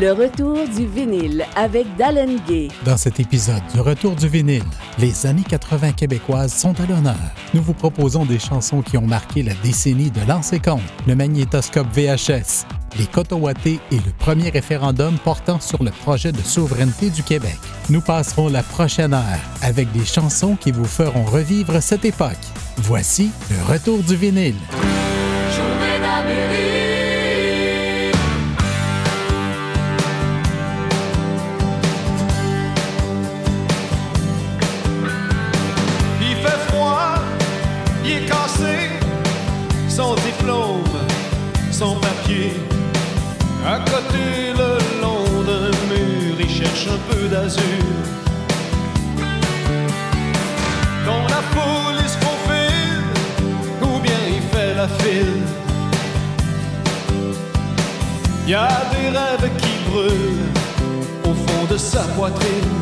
Le retour du vinyle avec Dallin Gay. Dans cet épisode du Retour du vinyle, les années 80 québécoises sont à l'honneur. Nous vous proposons des chansons qui ont marqué la décennie de l'an compte, le magnétoscope VHS, les Cotowatés et le premier référendum portant sur le projet de souveraineté du Québec. Nous passerons la prochaine heure avec des chansons qui vous feront revivre cette époque. Voici le Retour du vinyle. Y a des rêves qui brûlent au fond de sa poitrine.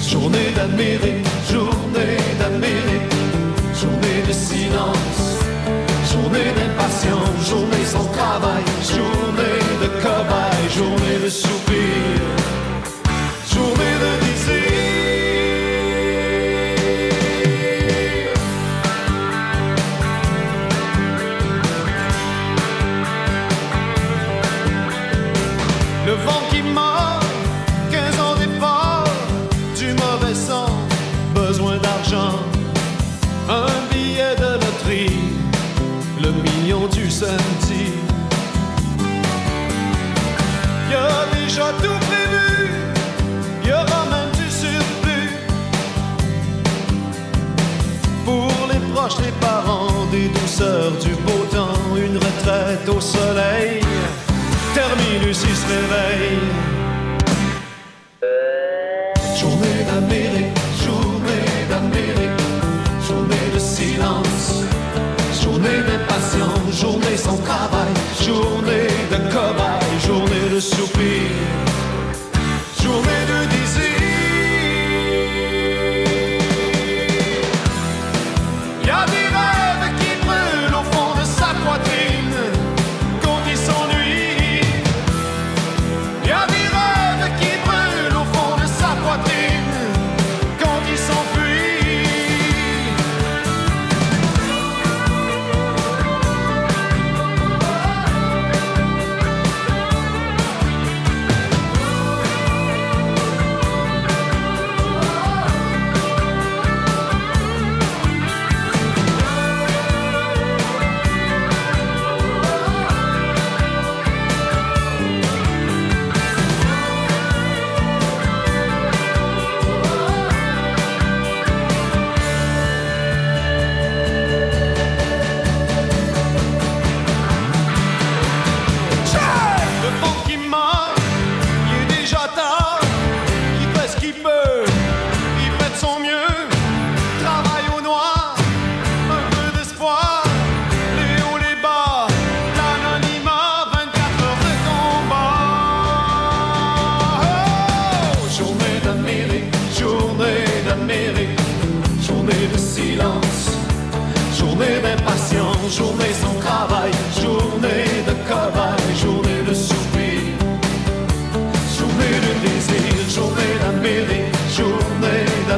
Journée d'Amérique, journée d'Amérique, journée de silence journée d'impatience, journée sans travail, journée de cobaye, journée de soupir, un billet de loterie le million du samedi. Y a déjà tout prévu, y aura même du surplus. Pour les proches, les parents, des douceurs, du beau temps, une retraite au soleil. Terminus, il se réveille. Journée sans travail, journée de cobaye, journée de soupir,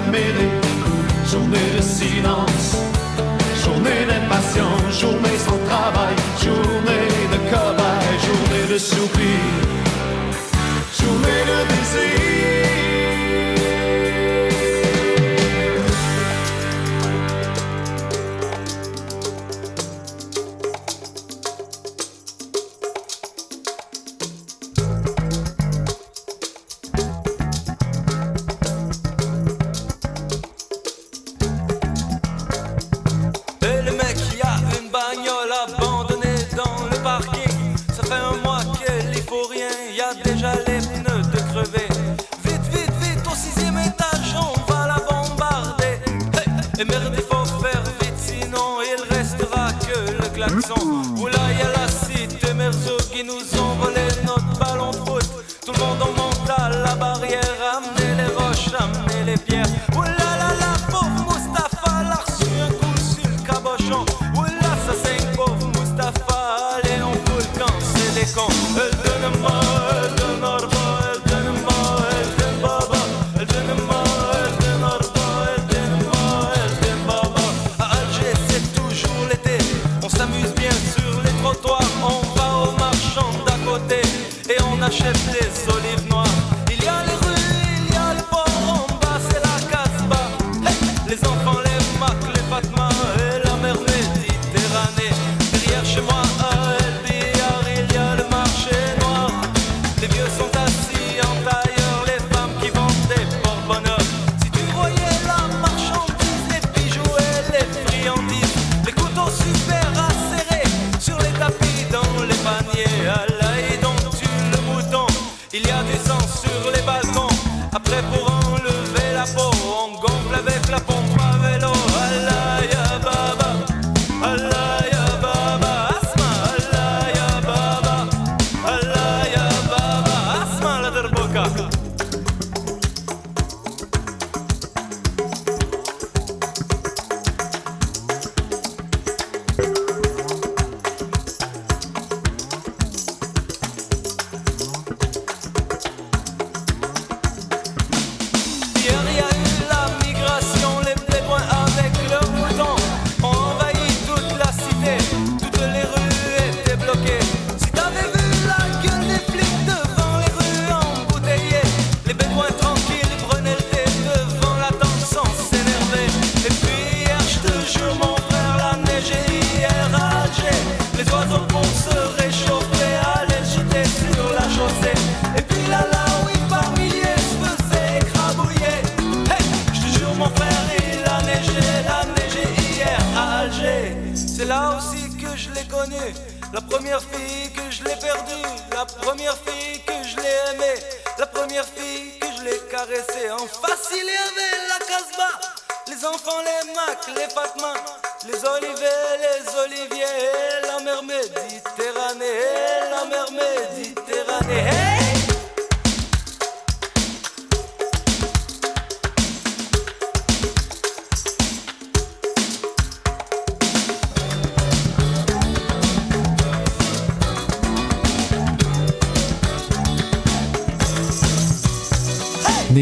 d'Amérique, journée de silence, journée d'impatience, journée sans travail, journée de cobaye, journée de soupir, journée de désir.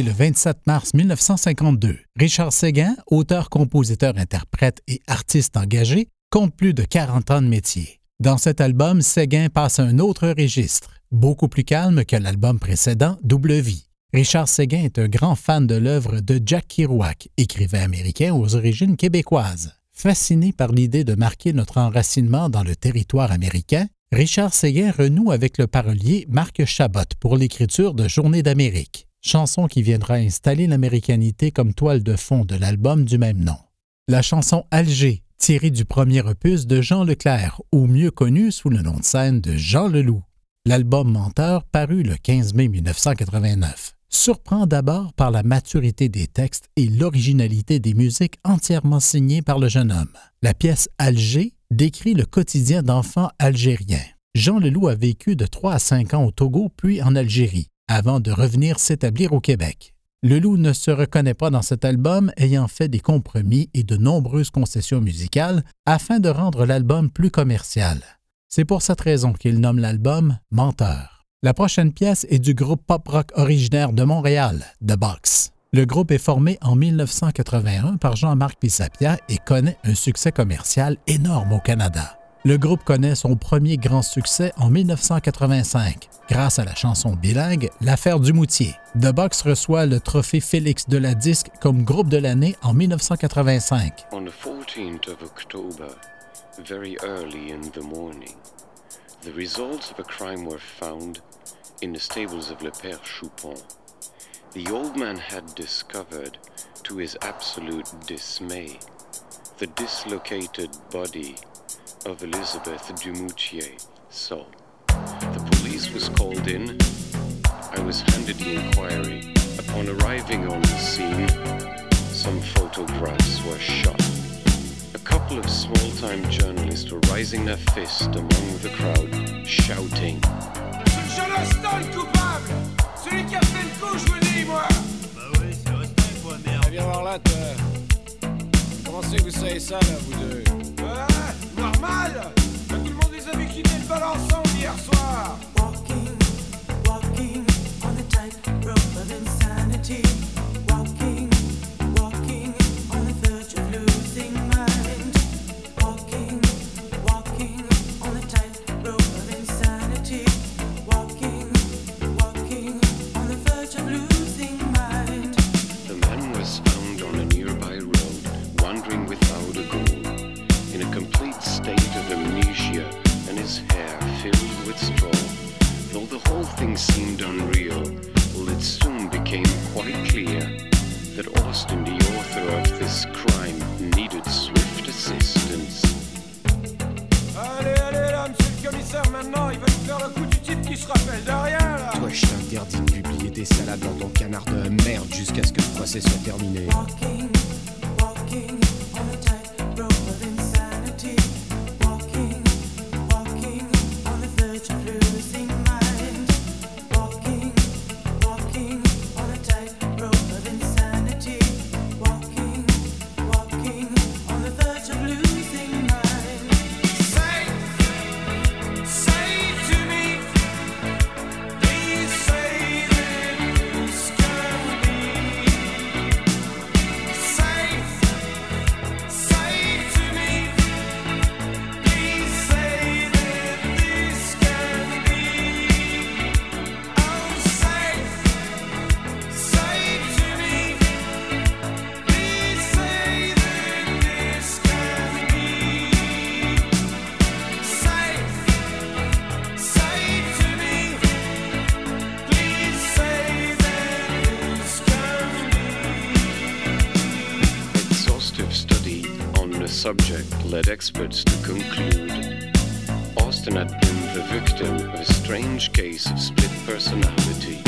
Le 27 mars 1952, Richard Séguin, auteur, compositeur, interprète et artiste engagé, compte plus de 40 ans de métier. Dans cet album, Séguin passe à un autre registre, beaucoup plus calme que l'album précédent, Double Vie. Richard Séguin est un grand fan de l'œuvre de Jack Kerouac, écrivain américain aux origines québécoises. Fasciné par l'idée de marquer notre enracinement dans le territoire américain, Richard Séguin renoue avec le parolier Marc Chabot pour l'écriture de Journée d'Amérique, chanson qui viendra installer l'américanité comme toile de fond de l'album du même nom. La chanson Alger, tirée du premier opus de Jean Leclerc, ou mieux connu sous le nom de scène de Jean Leloup. L'album Menteur, paru le 15 mai 1989, surprend d'abord par la maturité des textes et l'originalité des musiques entièrement signées par le jeune homme. La pièce Alger décrit le quotidien d'enfants algériens. Jean Leloup a vécu de 3 à 5 ans au Togo puis en Algérie, avant de revenir s'établir au Québec. Leloup ne se reconnaît pas dans cet album, ayant fait des compromis et de nombreuses concessions musicales afin de rendre l'album plus commercial. C'est pour cette raison qu'il nomme l'album Menteur. La prochaine pièce est du groupe pop-rock originaire de Montréal, The Box. Le groupe est formé en 1981 par Jean-Marc Pissapia et connaît un succès commercial énorme au Canada. Le groupe connaît son premier grand succès en 1985 grâce à la chanson bilingue L'affaire du Moutier. The Box reçoit le trophée Félix de la Disque comme groupe de l'année en 1985. On the 14th of October, very early in the morning, the results of a crime were found in the stables of Le Père Choupon. The old man had discovered, to his absolute dismay, the dislocated body of Elizabeth Dumoutier. So, the police was called in. I was handed the inquiry. Upon arriving on the scene, some photographs were shot. A couple of small time journalists were raising their fist among the crowd, shouting, C'est le Johnston coupable Celui qui a fait le coup, je vous dis, moi Bah oui, c'est Austin, quoi, merde. Eh Viens voir là, toi. Comment c'est que vous savez ça, là, vous deux Ouais, normal que tout le monde les a vus quitter le bal ensemble hier soir. Walking, walking on the tightrope of insanity. whole thing seemed unreal, well, it soon became quite clear that Austin, the author of this crime, needed swift assistance. Allez, allez, là, monsieur le commissaire, maintenant, il va nous faire le coup du type qui se rappelle de rien, là Toi, je t'interdis de publier des salades dans ton canard de merde jusqu'à ce que le procès soit terminé. Walking, walking. efforts to conclude, Austin had been the victim of a strange case of split personality.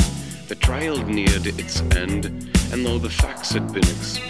The trial neared its end, and though the facts had been explained,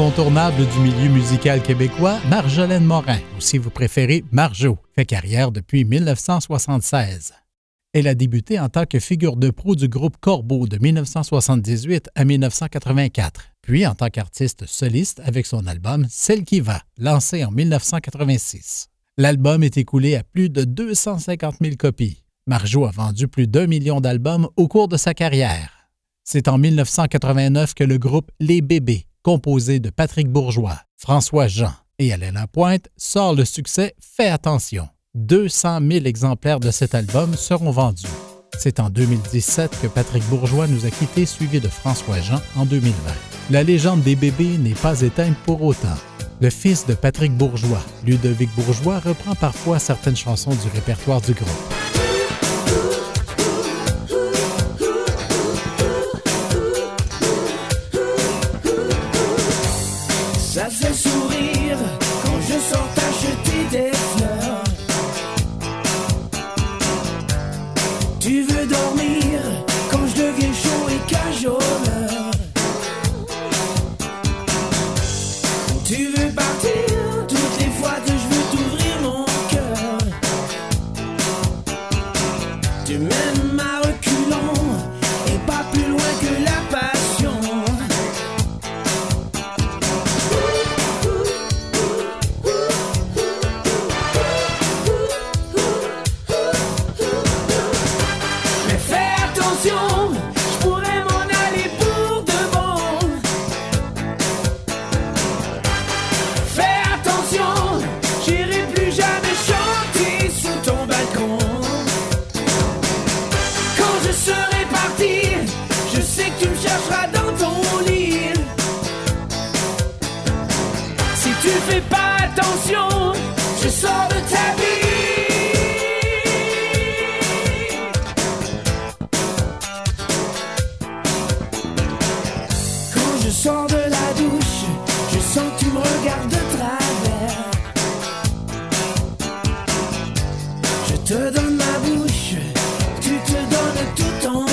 Incontournable du milieu musical québécois, Marjolaine Morin, ou si vous préférez Marjo, fait carrière depuis 1976. Elle a débuté en tant que figure de proue du groupe Corbeau de 1978 à 1984, puis en tant qu'artiste soliste avec son album Celle qui va, lancé en 1986. L'album est écoulé à plus de 250 000 copies. Marjo a vendu plus d'un million d'albums au cours de sa carrière. C'est en 1989 que le groupe Les Bébés, composé de Patrick Bourgeois, François Jean et Alain Lapointe, sort le succès Fais attention. 200 000 exemplaires de cet album seront vendus. C'est en 2017 que Patrick Bourgeois nous a quittés, suivi de François Jean en 2020. La légende des bébés n'est pas éteinte pour autant. Le fils de Patrick Bourgeois, Ludovic Bourgeois, reprend parfois certaines chansons du répertoire du groupe. Te donne ma bouche, tu te donnes tout entière.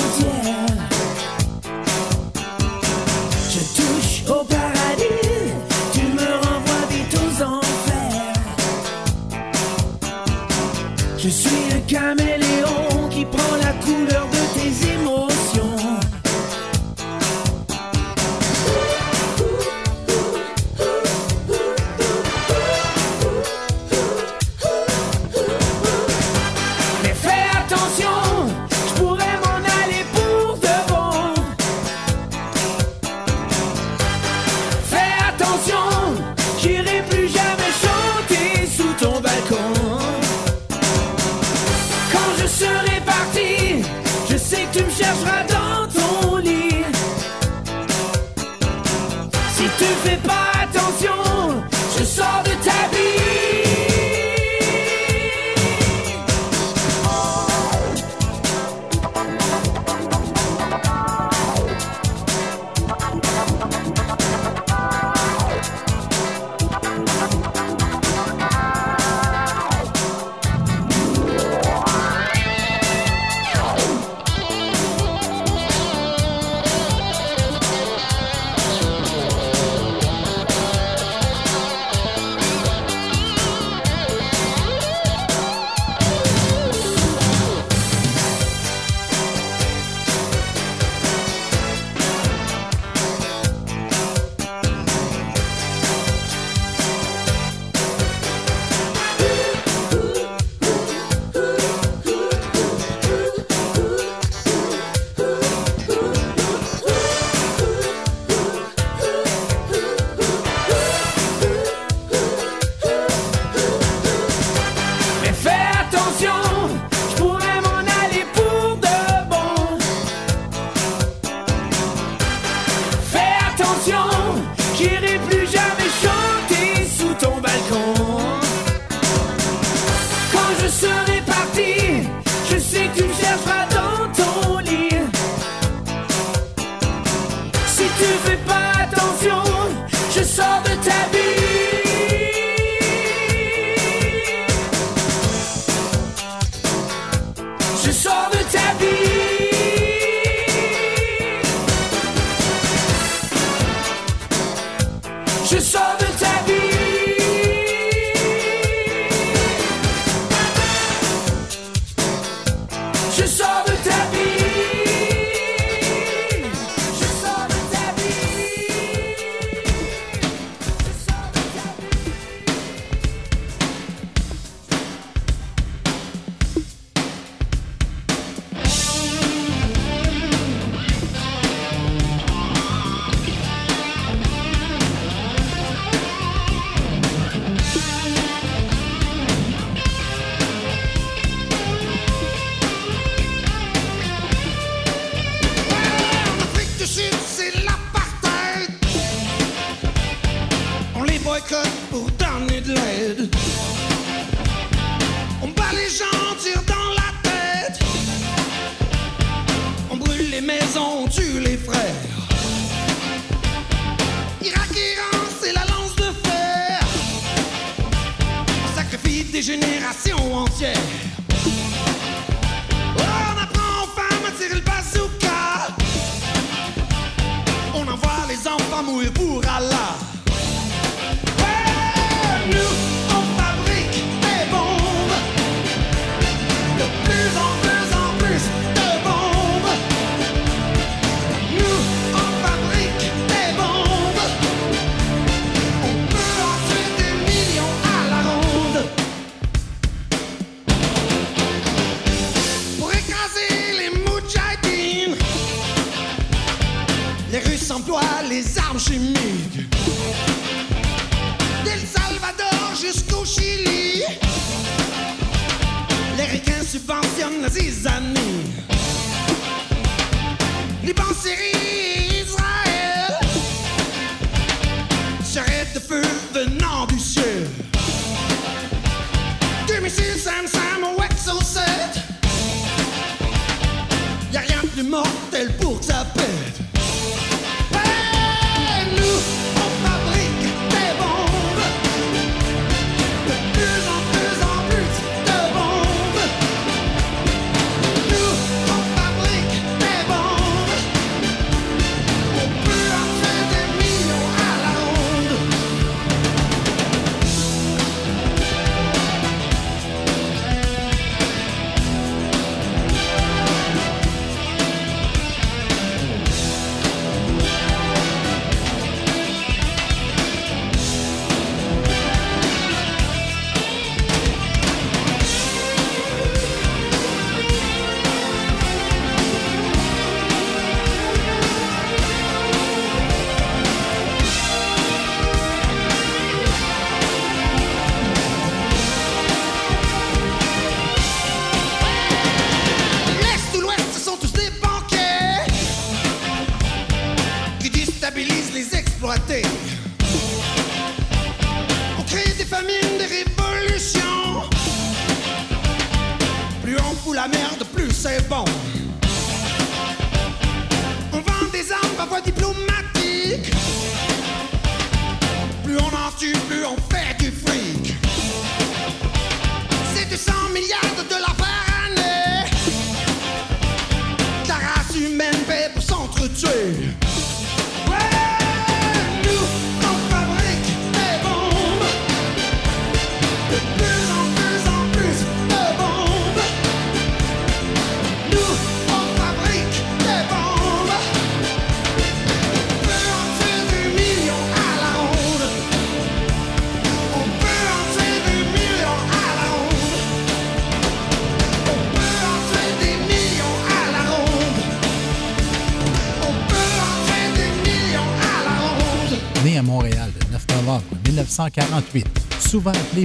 you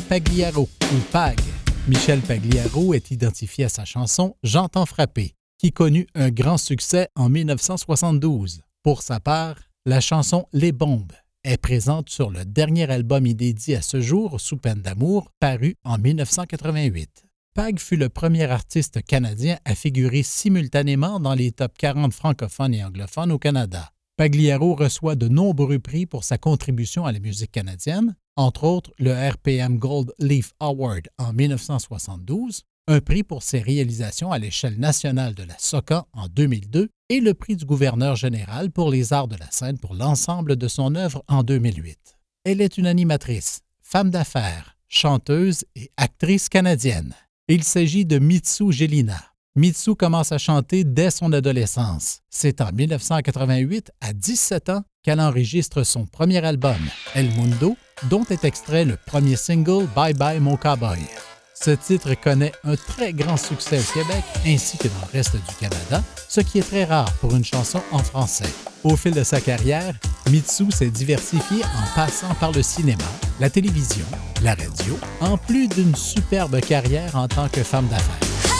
Pagliaro ou Pag, Michel Pagliaro est identifié à sa chanson J'entends frapper, qui connut un grand succès en 1972. Pour sa part, la chanson Les Bombes est présente sur le dernier album inédit à ce jour, Sous peine d'amour, paru en 1988. Pag fut le premier artiste canadien à figurer simultanément dans les top 40 francophones et anglophones au Canada. Pagliaro reçoit de nombreux prix pour sa contribution à la musique canadienne, entre autres le RPM Gold Leaf Award en 1972, un prix pour ses réalisations à l'échelle nationale de la SOCA en 2002 et le prix du gouverneur général pour les arts de la scène pour l'ensemble de son œuvre en 2008. Elle est une animatrice, femme d'affaires, chanteuse et actrice canadienne. Il s'agit de Mitsu Gelina. Mitsu commence à chanter dès son adolescence. C'est en 1988, à 17 ans, qu'elle enregistre son premier album, El Mundo, dont est extrait le premier single Bye Bye Mon Cowboy. Ce titre connaît un très grand succès au Québec ainsi que dans le reste du Canada, ce qui est très rare pour une chanson en français. Au fil de sa carrière, Mitsu s'est diversifiée en passant par le cinéma, la télévision, la radio, en plus d'une superbe carrière en tant que femme d'affaires.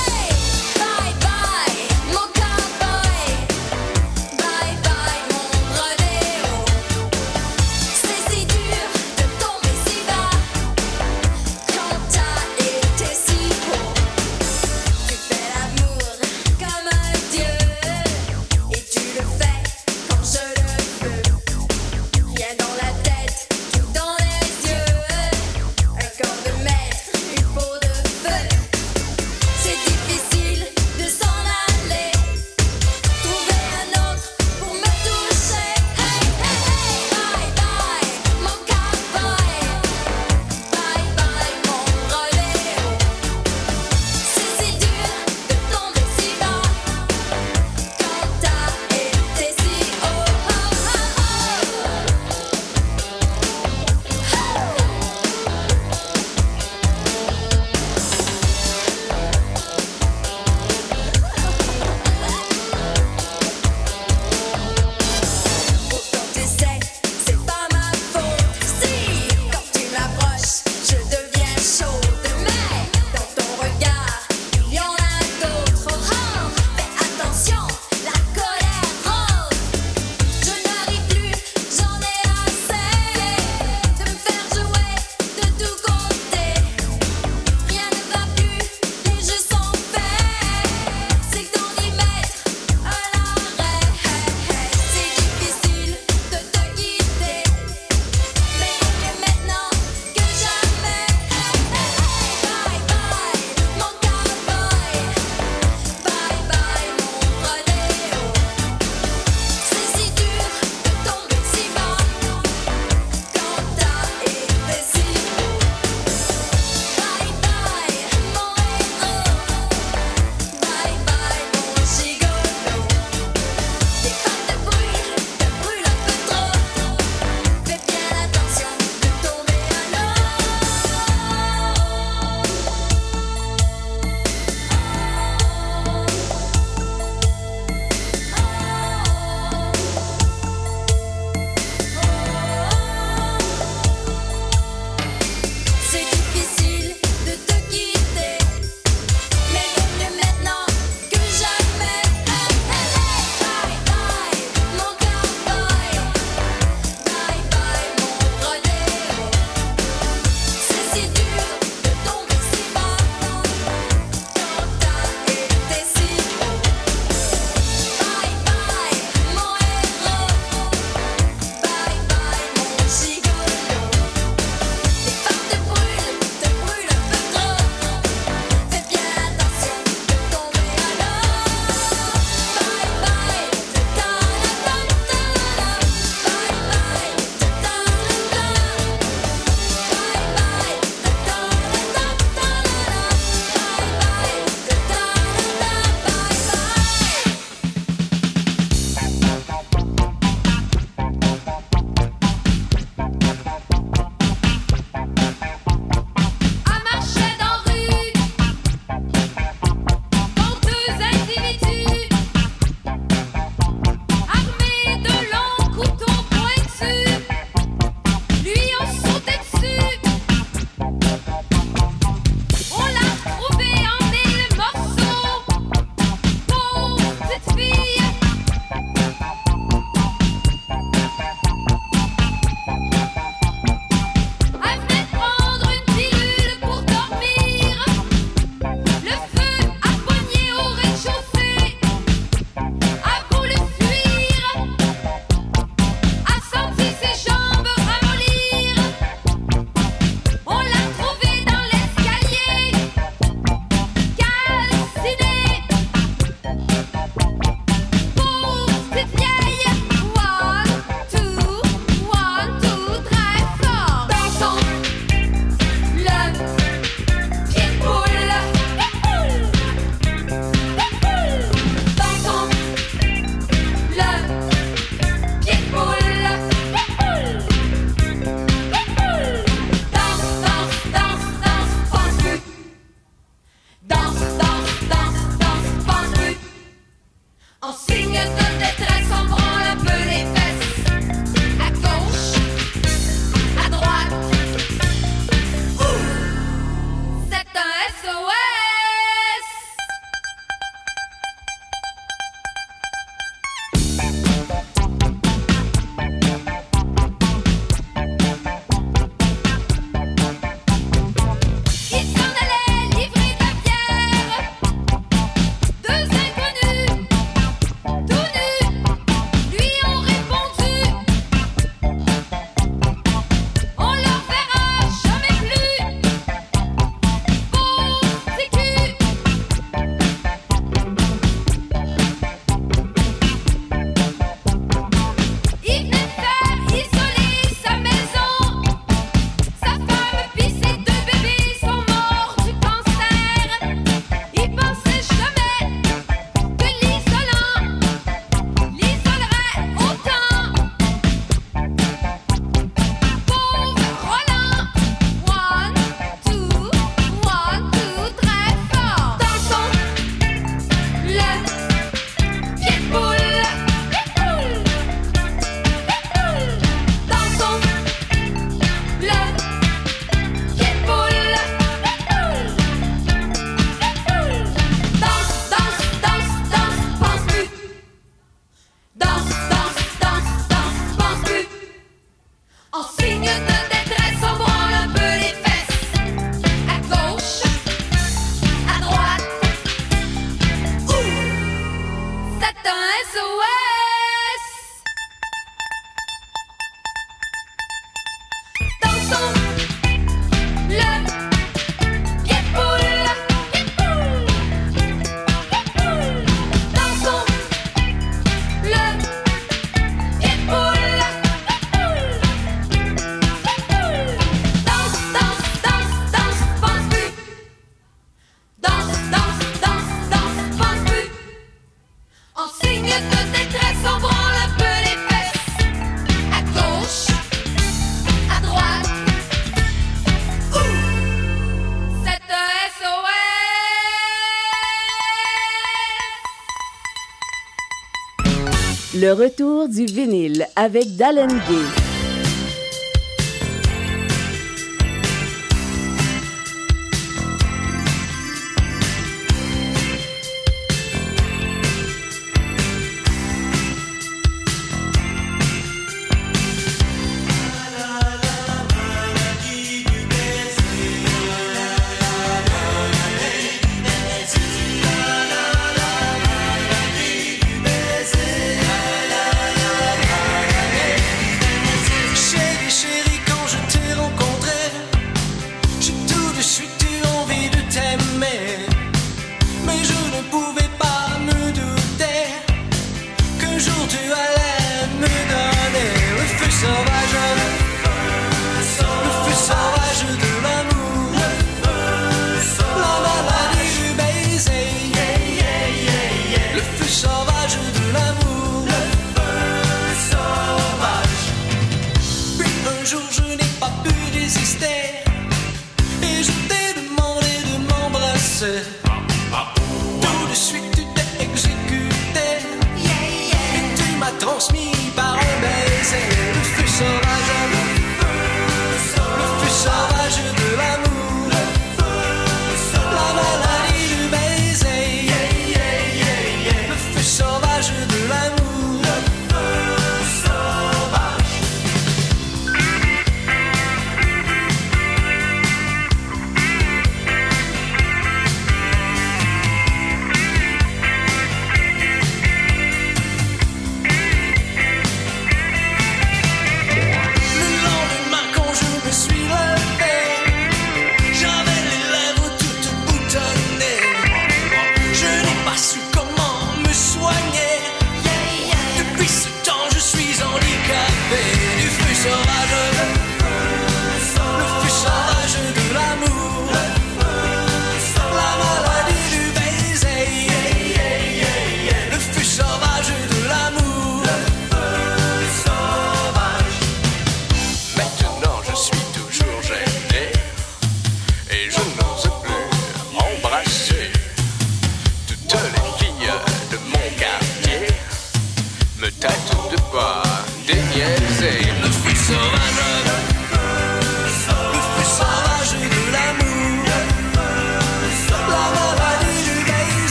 Le retour du vinyle avec Dallin Gay.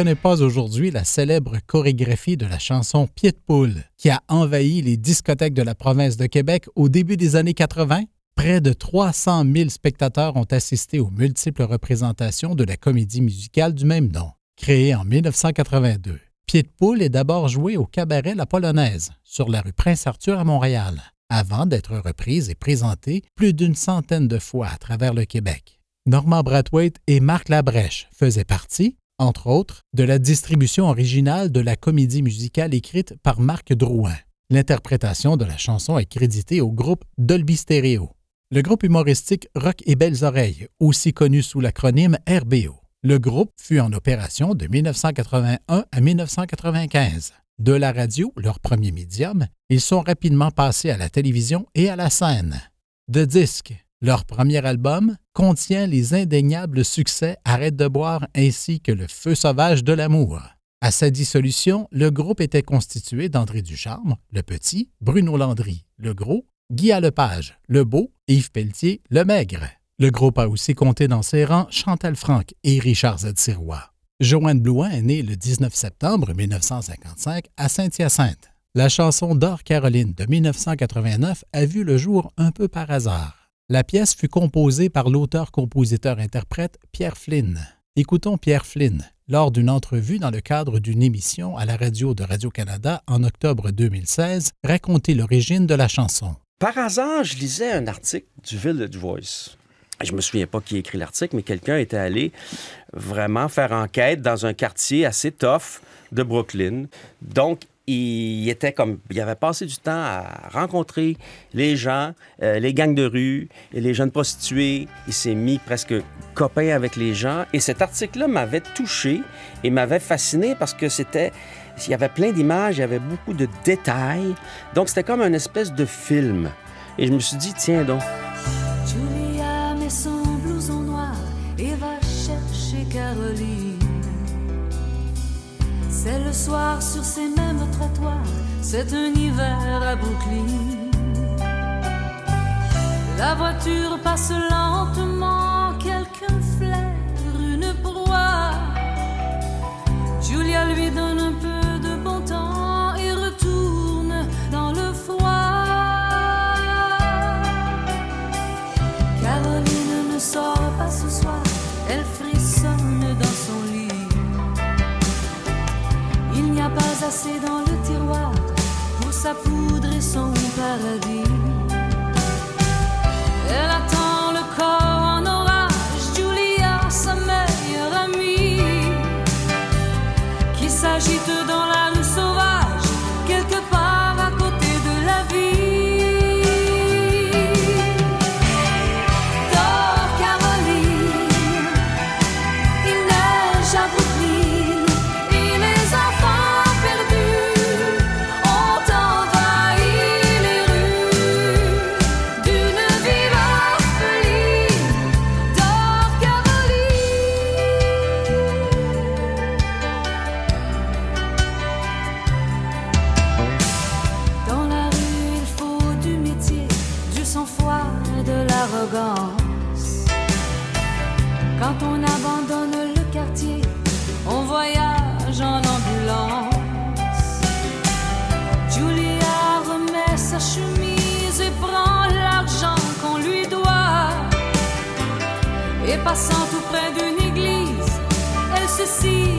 Connaît pas aujourd'hui la célèbre chorégraphie de la chanson Pied de poule, qui a envahi les discothèques de la province de Québec au début des années 80? Près de 300 000 spectateurs ont assisté aux multiples représentations de la comédie musicale du même nom, créée en 1982. Pied de poule est d'abord joué au cabaret La Polonaise, sur la rue Prince-Arthur à Montréal, avant d'être reprise et présentée plus d'une centaine de fois à travers le Québec. Normand Brathwaite et Marc Labrèche faisaient partie, entre autres, de la distribution originale de la comédie musicale écrite par Marc Drouin. L'interprétation de la chanson est créditée au groupe Dolby Stereo. Le groupe humoristique Rock et Belles Oreilles, aussi connu sous l'acronyme RBO. Le groupe fut en opération de 1981 à 1995. De la radio, leur premier médium, ils sont rapidement passés à la télévision et à la scène. De disques, leur premier album contient les indéniables succès Arrête de boire ainsi que Le feu sauvage de l'amour. À sa dissolution, le groupe était constitué d'André Ducharme, le petit, Bruno Landry, le gros, Guy Lepage, le beau, Yves Pelletier, le maigre. Le groupe a aussi compté dans ses rangs Chantal Franck et Richard Z. Joanne Blouin est née le 19 septembre 1955 à Saint-Hyacinthe. La chanson D'Or Caroline de 1989 a vu le jour un peu par hasard. La pièce fut composée par l'auteur-compositeur-interprète Pierre Flynn. Écoutons Pierre Flynn lors d'une entrevue dans le cadre d'une émission à la radio de Radio-Canada en octobre 2016 raconter l'origine de la chanson. Par hasard, je lisais un article du Village Voice. Je me souviens pas qui a écrit l'article, mais quelqu'un était allé vraiment faire enquête dans un quartier assez tough de Brooklyn. Donc, il était comme, il avait passé du temps à rencontrer les gens, euh, les gangs de rue, et les jeunes prostituées. Il s'est mis presque copain avec les gens. Et cet article-là m'avait touché et m'avait fasciné parce que c'était, il y avait plein d'images, il y avait beaucoup de détails. Donc c'était comme une espèce de film. Et je me suis dit, tiens donc. Le soir sur ces mêmes trottoirs, c'est un hiver à Brooklyn. La voiture passe lentement, quelqu'un flaire une proie. Julia lui donne un peu dans le tiroir pour sa poudre et son paradis. Elle attend le corps en orage, Julia, sa meilleure amie, qui s'agite dans elle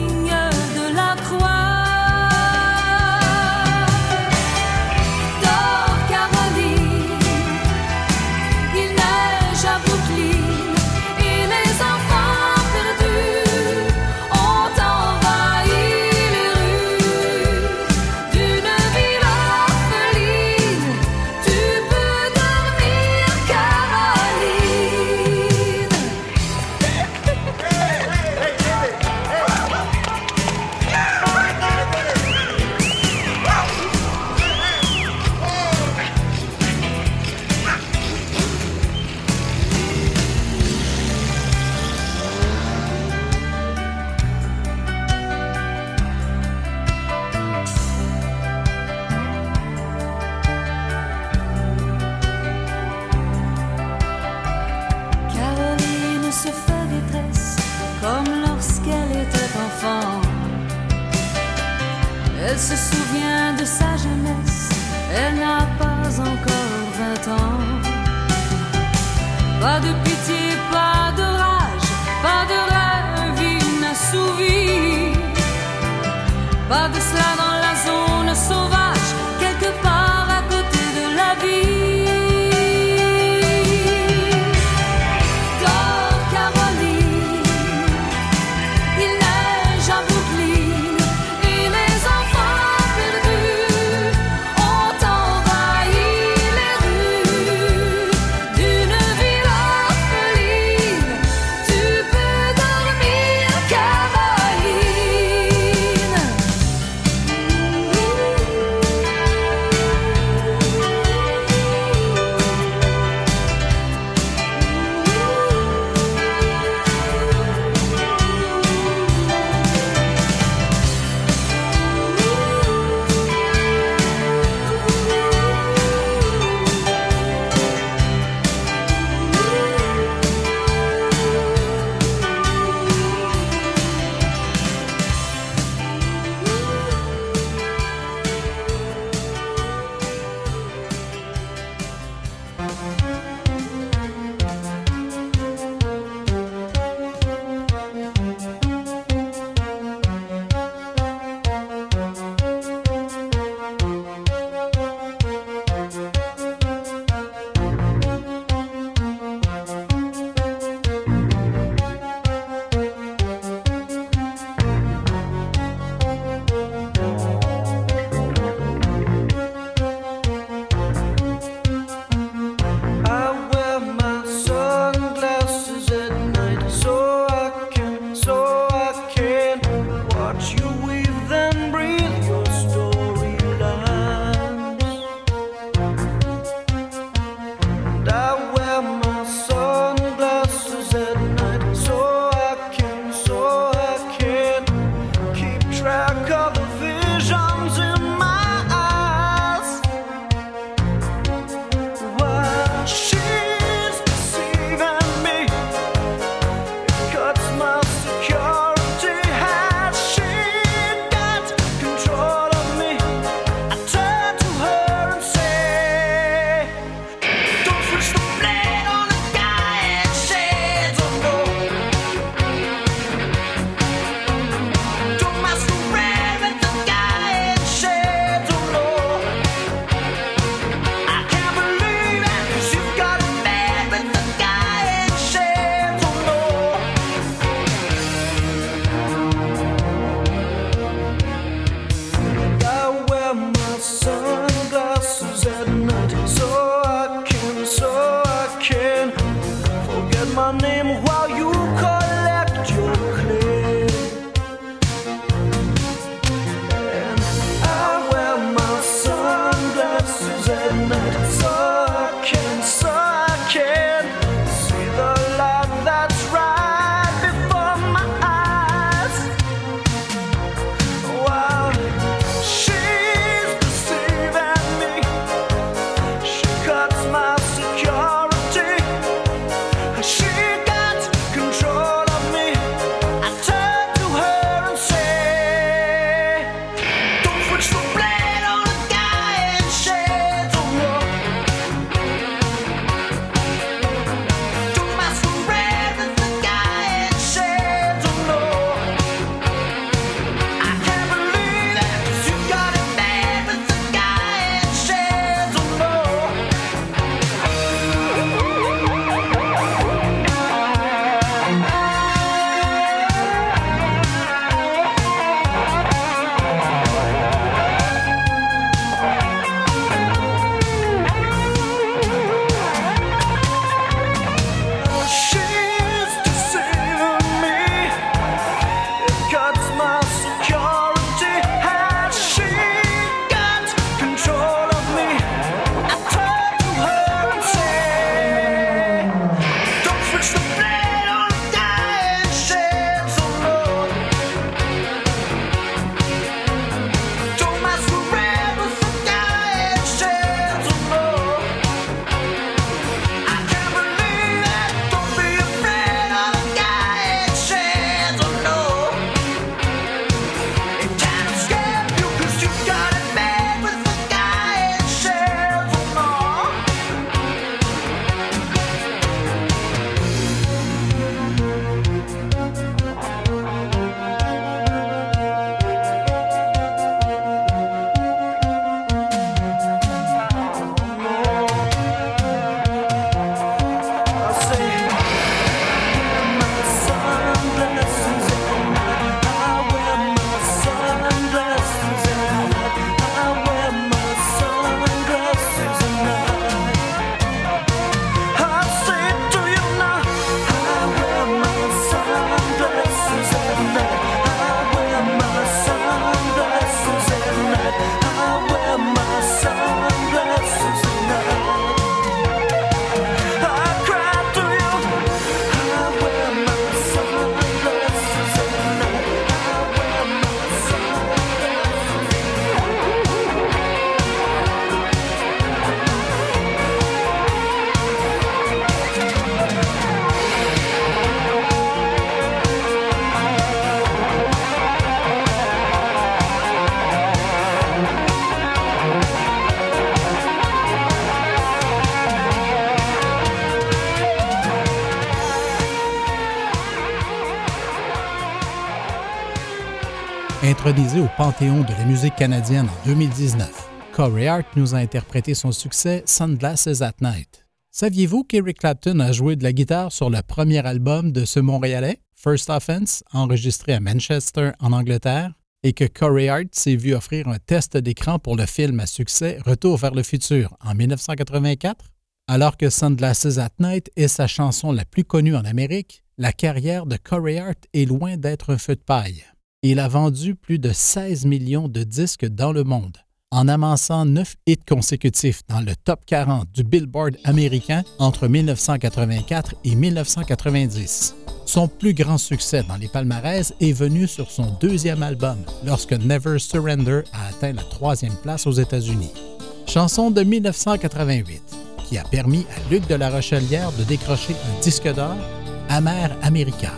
Panthéon de la musique canadienne en 2019, Corey Hart nous a interprété son succès Sunglasses at Night. Saviez-vous qu'Eric Clapton a joué de la guitare sur le premier album de ce Montréalais, First Offense, enregistré à Manchester, en Angleterre, et que Corey Hart s'est vu offrir un test d'écran pour le film à succès Retour vers le futur en 1984? Alors que Sunglasses at Night est sa chanson la plus connue en Amérique, la carrière de Corey Hart est loin d'être un feu de paille. Il a vendu plus de 16 millions de disques dans le monde, en amassant neuf hits consécutifs dans le top 40 du Billboard américain entre 1984 et 1990. Son plus grand succès dans les palmarès est venu sur son deuxième album, lorsque Never Surrender a atteint la troisième place aux États-Unis. Chanson de 1988, qui a permis à Luc de la Rochelière de décrocher un disque d'or, Amer America.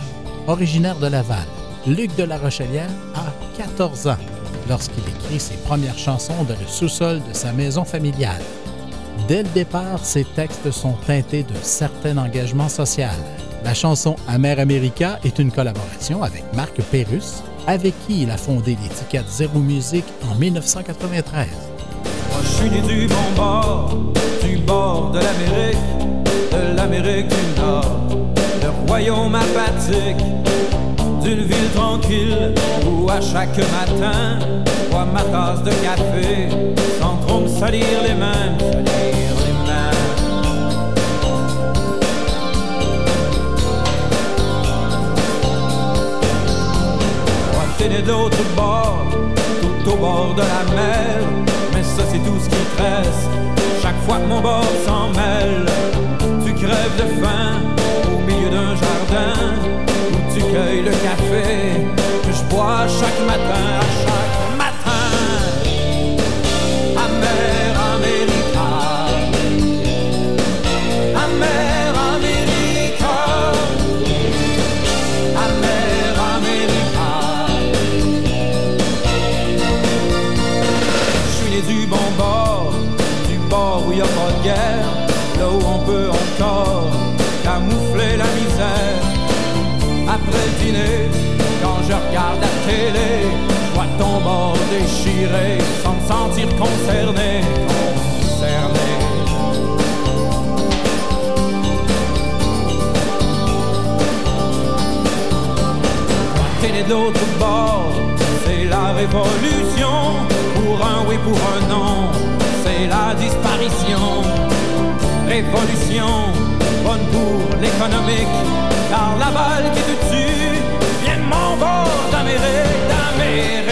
Originaire de Laval, Luc de la Rochelière a 14 ans lorsqu'il écrit ses premières chansons dans le sous-sol de sa maison familiale. Dès le départ, ses textes sont teintés d'un certain engagement social. La chanson Amer America est une collaboration avec Marc Pérus, avec qui il a fondé l'étiquette Zero Music en 1993. Moi je suis né du bon bord, du bord de l'Amérique, de l'Amérique du Nord, le royaume apathique d'une ville tranquille où à chaque matin, bois ma tasse de café sans trop me salir les mains, me salir les mains. Bord, tout au bord de la mer, mais ça c'est tout ce qui te reste. Chaque fois que mon bord s'en mêle, tu crèves de faim au milieu d'un jardin le café que je bois chaque matin, à chaque sans me sentir concerné, concerné. T'es né de l'autre bord, c'est la révolution. Pour un oui, pour un non, c'est la disparition. Révolution, bonne pour l'économique, car la balle qui te tue vient de bord d'Amérique, d'Amérique.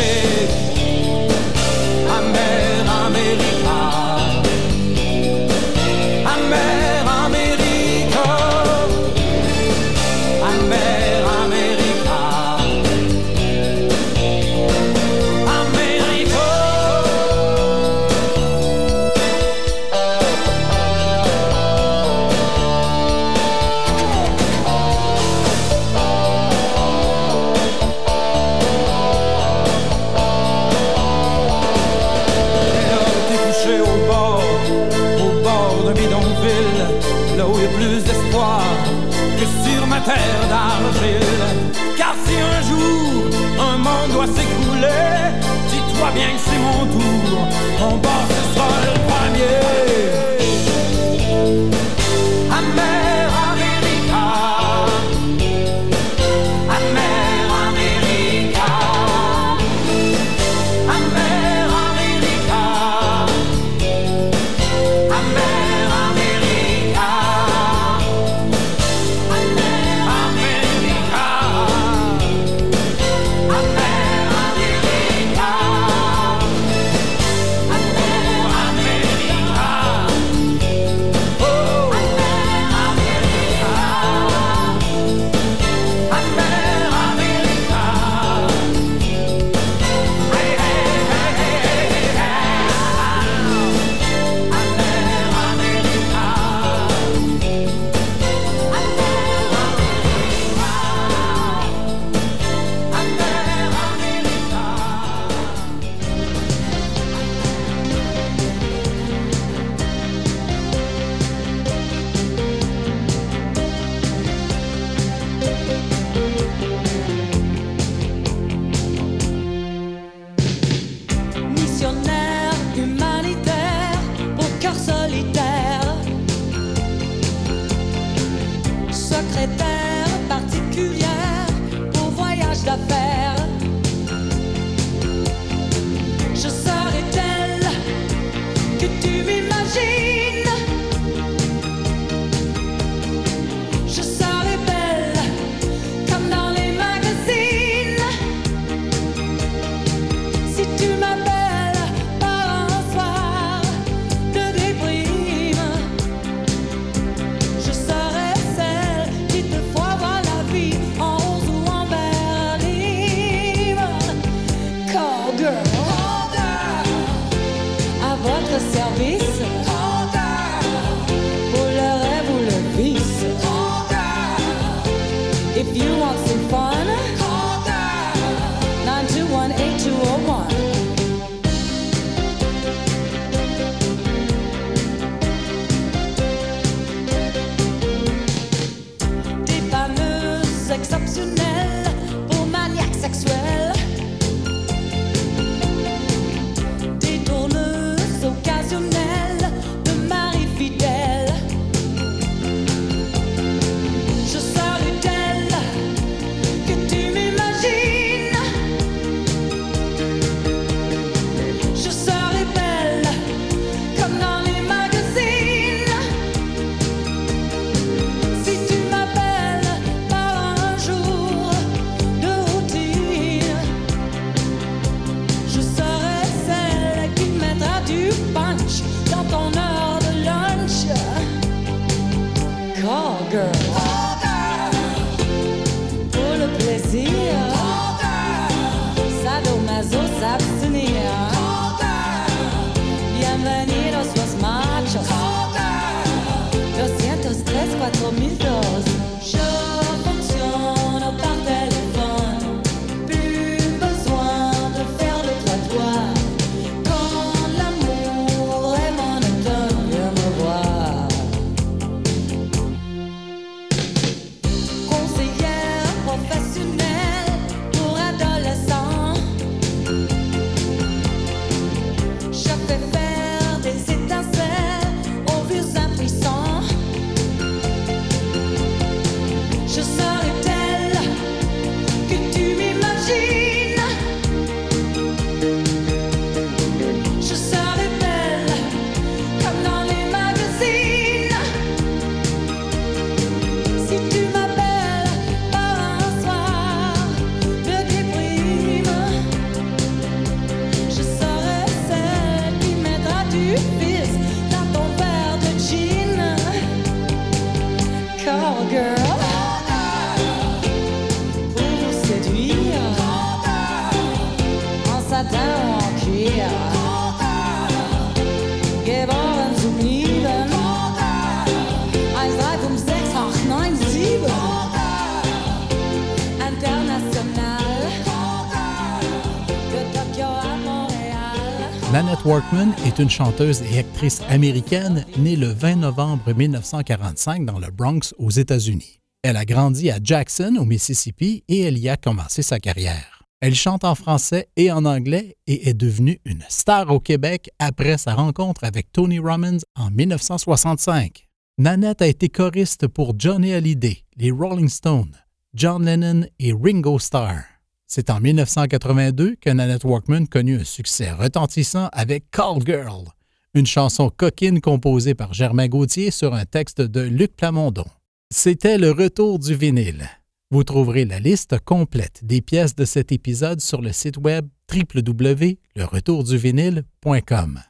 Une chanteuse et actrice américaine née le 20 novembre 1945 dans le Bronx, aux États-Unis. Elle a grandi à Jackson, au Mississippi, et elle y a commencé sa carrière. Elle chante en français et en anglais et est devenue une star au Québec après sa rencontre avec Tony Robbins en 1965. Nanette a été choriste pour Johnny Hallyday, les Rolling Stones, John Lennon et Ringo Starr. C'est en 1982 que Nanette Walkman connut un succès retentissant avec Call Girl, une chanson coquine composée par Germain Gauthier sur un texte de Luc Plamondon. C'était le retour du vinyle. Vous trouverez la liste complète des pièces de cet épisode sur le site web www.leretourduvinyle.com.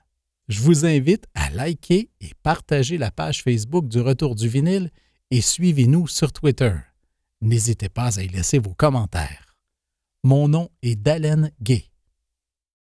Je vous invite à liker et partager la page Facebook du Retour du vinyle et suivez-nous sur Twitter. N'hésitez pas à y laisser vos commentaires. Mon nom est Dalen Gay.